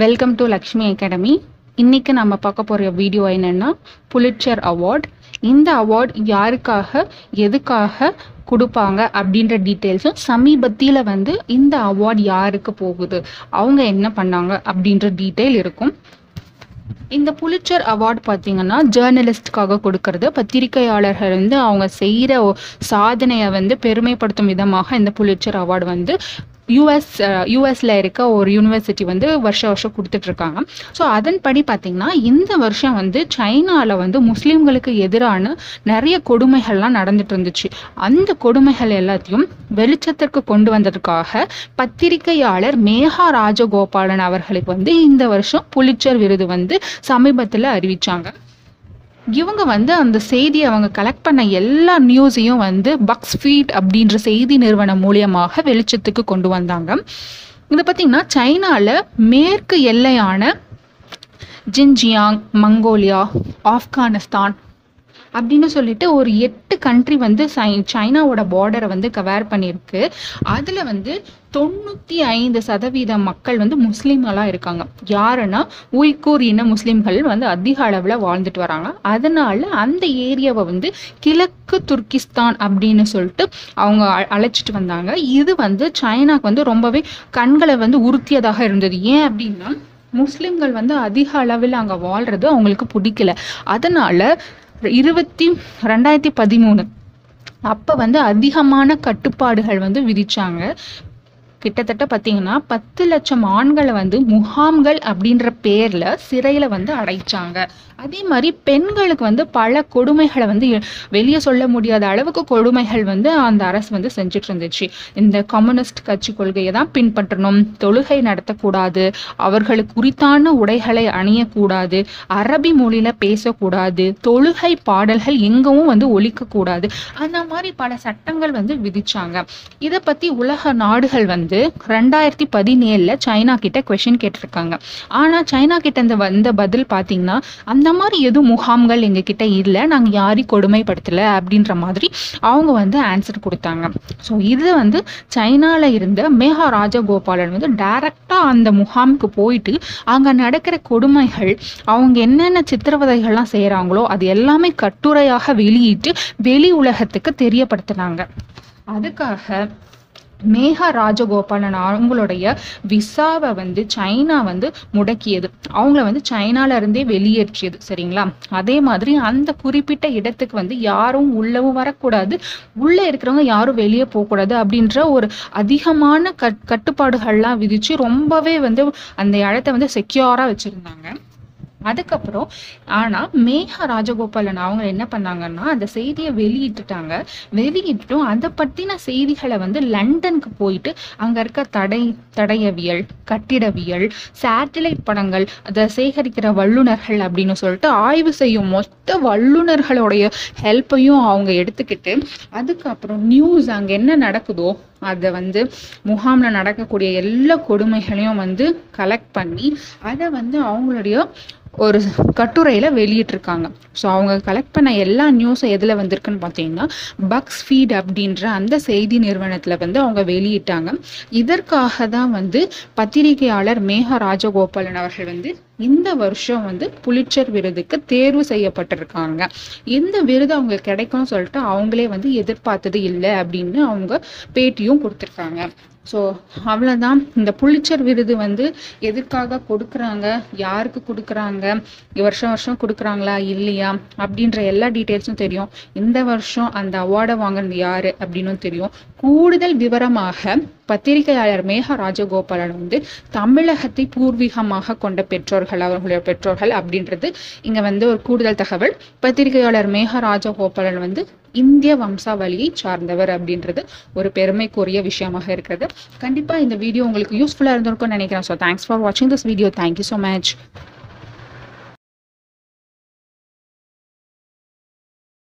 Welcome to Lakshmi academy இன்னைக்கு நம்ம பார்க்க போகிற வீடியோ என்னன்னா புலிட்சர் அவார்ட் இந்த அவார்ட் யாருக்காக எதுக்காக கொடுப்பாங்க அப்படின்ற டீட்டெயில்ஸும் சமீபத்தில் வந்து இந்த அவார்ட் யாருக்கு போகுது அவங்க என்ன பண்ணாங்க அப்படின்ற டீட்டெயில் இருக்கும். இந்த புலிச்சர் அவார்ட் பார்த்தீங்கன்னா ஜேர்னலிஸ்டுக்காக கொடுக்கறது. பத்திரிகையாளர்கள் வந்து அவங்க செய்கிற சாதனையை வந்து பெருமைப்படுத்தும் விதமாக இந்த புலிச்சர் அவார்டு வந்து யூஎஸ் யூஎஸ்ல இருக்க ஒரு யூனிவர்சிட்டி வந்து வருஷ வருஷம் கொடுத்துட்டு இருக்காங்க ஸோ அதன்படி பார்த்தீங்கன்னா இந்த வருஷம் வந்து சைனாவில் வந்து முஸ்லீம்களுக்கு எதிரான நிறைய கொடுமைகள்லாம் நடந்துட்டு இருந்துச்சு அந்த கொடுமைகள் எல்லாத்தையும் வெளிச்சத்திற்கு கொண்டு வந்ததுக்காக பத்திரிகையாளர் மேகா ராஜகோபாலன் அவர்களுக்கு வந்து இந்த வருஷம் புலிச்சர் விருது வந்து சமீபத்தில் அறிவிச்சாங்க. இவங்க வந்து அந்த செய்தியை அவங்க கலெக்ட் பண்ண எல்லா நியூஸையும் வந்து பக்ஸ் ஃபீட் அப்படின்ற செய்தி நிறுவனம் மூலியமாக வெளிச்சத்துக்கு கொண்டு வந்தாங்க. இது பார்த்திங்கன்னா சைனாவில் மேற்கு எல்லையான ஜின்ஜியாங் மங்கோலியா ஆப்கானிஸ்தான் அப்படின்னு சொல்லிட்டு ஒரு எட்டு கண்ட்ரி வந்து சை சைனாவோட பார்டரை வந்து கவேர் பண்ணியிருக்கு. அதில் வந்து தொண்ணூற்றி ஐந்து சதவீத மக்கள் வந்து முஸ்லீம்களாக இருக்காங்க. யாருன்னா உய்கூர் இன முஸ்லீம்கள் வந்து அதிக அளவில் வாழ்ந்துட்டு வராங்க. அதனால அந்த ஏரியாவை வந்து கிழக்கு துர்கிஸ்தான் அப்படின்னு சொல்லிட்டு அவங்க அழைச்சிட்டு வந்தாங்க. இது வந்து சைனாக்கு வந்து ரொம்பவே கண்களை வந்து உறுத்தியதாக இருந்தது. ஏன் அப்படின்னா முஸ்லிம்கள் வந்து அதிக அளவில் அங்கே வாழ்றது அவங்களுக்கு பிடிக்கல. அதனால இருபத்தி ரெண்டாயிரத்தி பதிமூணு. அப்போ வந்து அதிகமான கட்டுப்பாடுகள் வந்து விதிச்சாங்க. கிட்டத்தட்ட பார்த்தீங்கன்னா பத்து லட்சம் ஆண்களை வந்து முகாம்கள் அப்படின்ற பேரில் சிறையில் வந்து அடைச்சாங்க. அதே மாதிரி பெண்களுக்கு வந்து பல கொடுமைகளை வந்து வெளியே சொல்ல முடியாத அளவுக்கு கொடுமைகள் வந்து அந்த அரசு வந்து செஞ்சுட்டு இருந்துச்சு. இந்த கம்யூனிஸ்ட் கட்சி கொள்கையை தான் பின்பற்றணும். தொழுகை நடத்தக்கூடாது. அவர்களுக்கு குறித்தான உடைகளை அணியக்கூடாது. அரபி மொழியில் பேசக்கூடாது. தொழுகை பாடல்கள் எங்கவும் வந்து ஒழிக்கக்கூடாது அந்த மாதிரி பல சட்டங்கள் வந்து விதிச்சாங்க. இதை பற்றி உலக நாடுகள் வந்து ரெண்டாயிரத்தி பதினேழுல சைனா கிட்ட கொஷின் கேட்டிருக்காங்க. ஆனா சைனா கிட்ட இந்த வந்த பதில் பாத்தீங்கன்னா அந்த மாதிரி எதுவும் முகாம்கள் எங்க கிட்ட இல்லை நாங்க யாரையும் கொடுமைப்படுத்தல அப்படின்ற மாதிரி அவங்க வந்து ஆன்சர் கொடுத்தாங்க. ஸோ இது வந்து சைனால இருந்த மேகா ராஜகோபாலன் வந்து டைரக்டா அந்த முகாமுக்கு போயிட்டு அங்க நடக்கிற கொடுமைகள் அவங்க என்னென்ன சித்திரவதைகள்லாம் செய்யறாங்களோ அது எல்லாமே கட்டுரையாக வெளியிட்டு வெளி உலகத்துக்கு தெரியப்படுத்தினாங்க. அதுக்காக மேகா ராஜகோபாலன் அவங்களுடைய விசாவை வந்து சைனா வந்து முடக்கியது. அவங்கள வந்து சைனால இருந்தே வெளியேற்றியது. சரிங்களா? அதே மாதிரி அந்த குறிப்பிட்ட இடத்துக்கு வந்து யாரும் உள்ளவும் வரக்கூடாது. உள்ள இருக்கிறவங்க யாரும் வெளியே போகக்கூடாது அப்படின்ற ஒரு அதிகமான கட் கட்டுப்பாடுகள்லாம் விதிச்சு ரொம்பவே வந்து அந்த இடத்த வந்து செக்யூரா வச்சிருந்தாங்க. அதுக்கப்புறம் ஆனால் மேகா ராஜகோபாலன் அவங்க என்ன பண்ணாங்கன்னா அந்த செய்தியை வெளியிட்டுட்டாங்க. வெளியிட்டும் அதை பற்றின செய்திகளை வந்து லண்டனுக்கு போயிட்டு அங்கே இருக்க தடை தடையவியல் கட்டிடவியல் சேட்டலைட் படங்கள் அதை சேகரிக்கிற வல்லுநர்கள் அப்படின்னு சொல்லிட்டு ஆய்வு செய்யும் மொத்த வல்லுநர்களுடைய ஹெல்ப்பையும் அவங்க எடுத்துக்கிட்டு அதுக்கப்புறம் நியூஸ் அங்கே என்ன நடக்குதோ அதை வந்து முகாமில் நடக்கக்கூடிய எல்லா கொடுமைகளையும் வந்து கலெக்ட் பண்ணி அதை வந்து அவங்களுடைய ஒரு கட்டுரையில் வெளியிட்டிருக்காங்க. ஸோ அவங்க கலெக்ட் பண்ண எல்லா நியூஸும் எதில் வந்திருக்குன்னு பார்த்தீங்கன்னா பக்ஸ் ஃபீட் அப்படின்ற அந்த செய்தி நிறுவனத்தில் வந்து அவங்க வெளியிட்டாங்க. இதற்காக தான் வந்து பத்திரிகையாளர் மேகா ராஜகோபாலன் அவர்கள் வந்து இந்த வருஷம் வந்து புளிச்சர் விருதுக்கு தேர்வு செய்யப்பட்டிருக்காங்க. இந்த விருது அவங்க கிடைக்கும்னு சொல்லிட்டு அவங்களே வந்து எதிர்பார்த்தது இல்லை அப்படின்னு அவங்க பேட்டியும் கொடுத்துருக்காங்க. ஸோ அவ்வளோதான் இந்த புளிச்சர் விருது வந்து எதுக்காக கொடுக்குறாங்க? யாருக்கு கொடுக்குறாங்க? வருஷம் வருஷம் கொடுக்குறாங்களா? இல்லையா? அப்படின்ற எல்லா டீட்டெயில்ஸும் தெரியும். இந்த வருஷம் அந்த அவார்டை வாங்கினது யாரு? அப்படின்னு தெரியும். கூடுதல் விவரமாக பத்திரிகையாளர் மேகா ராஜகோபாலன் வந்து தமிழகத்தை பூர்வீகமாக கொண்ட பெற்றோர்கள் அவர்களுடைய பெற்றோர்கள் அப்படின்றது இங்க வந்து ஒரு கூடுதல் தகவல். பத்திரிகையாளர் மேகா ராஜகோபாலன் வந்து இந்திய வம்சாவளியை சார்ந்தவர் அப்படின்றது ஒரு பெருமைக்குரிய விஷயமாக இருக்கிறது. கண்டிப்பா இந்த வீடியோ உங்களுக்கு யூஸ்ஃபுல்லா இருந்திருக்கும்னு நினைக்கிறேன். ஸோ தேங்க்ஸ் ஃபார் வாட்சிங் this video thank you so much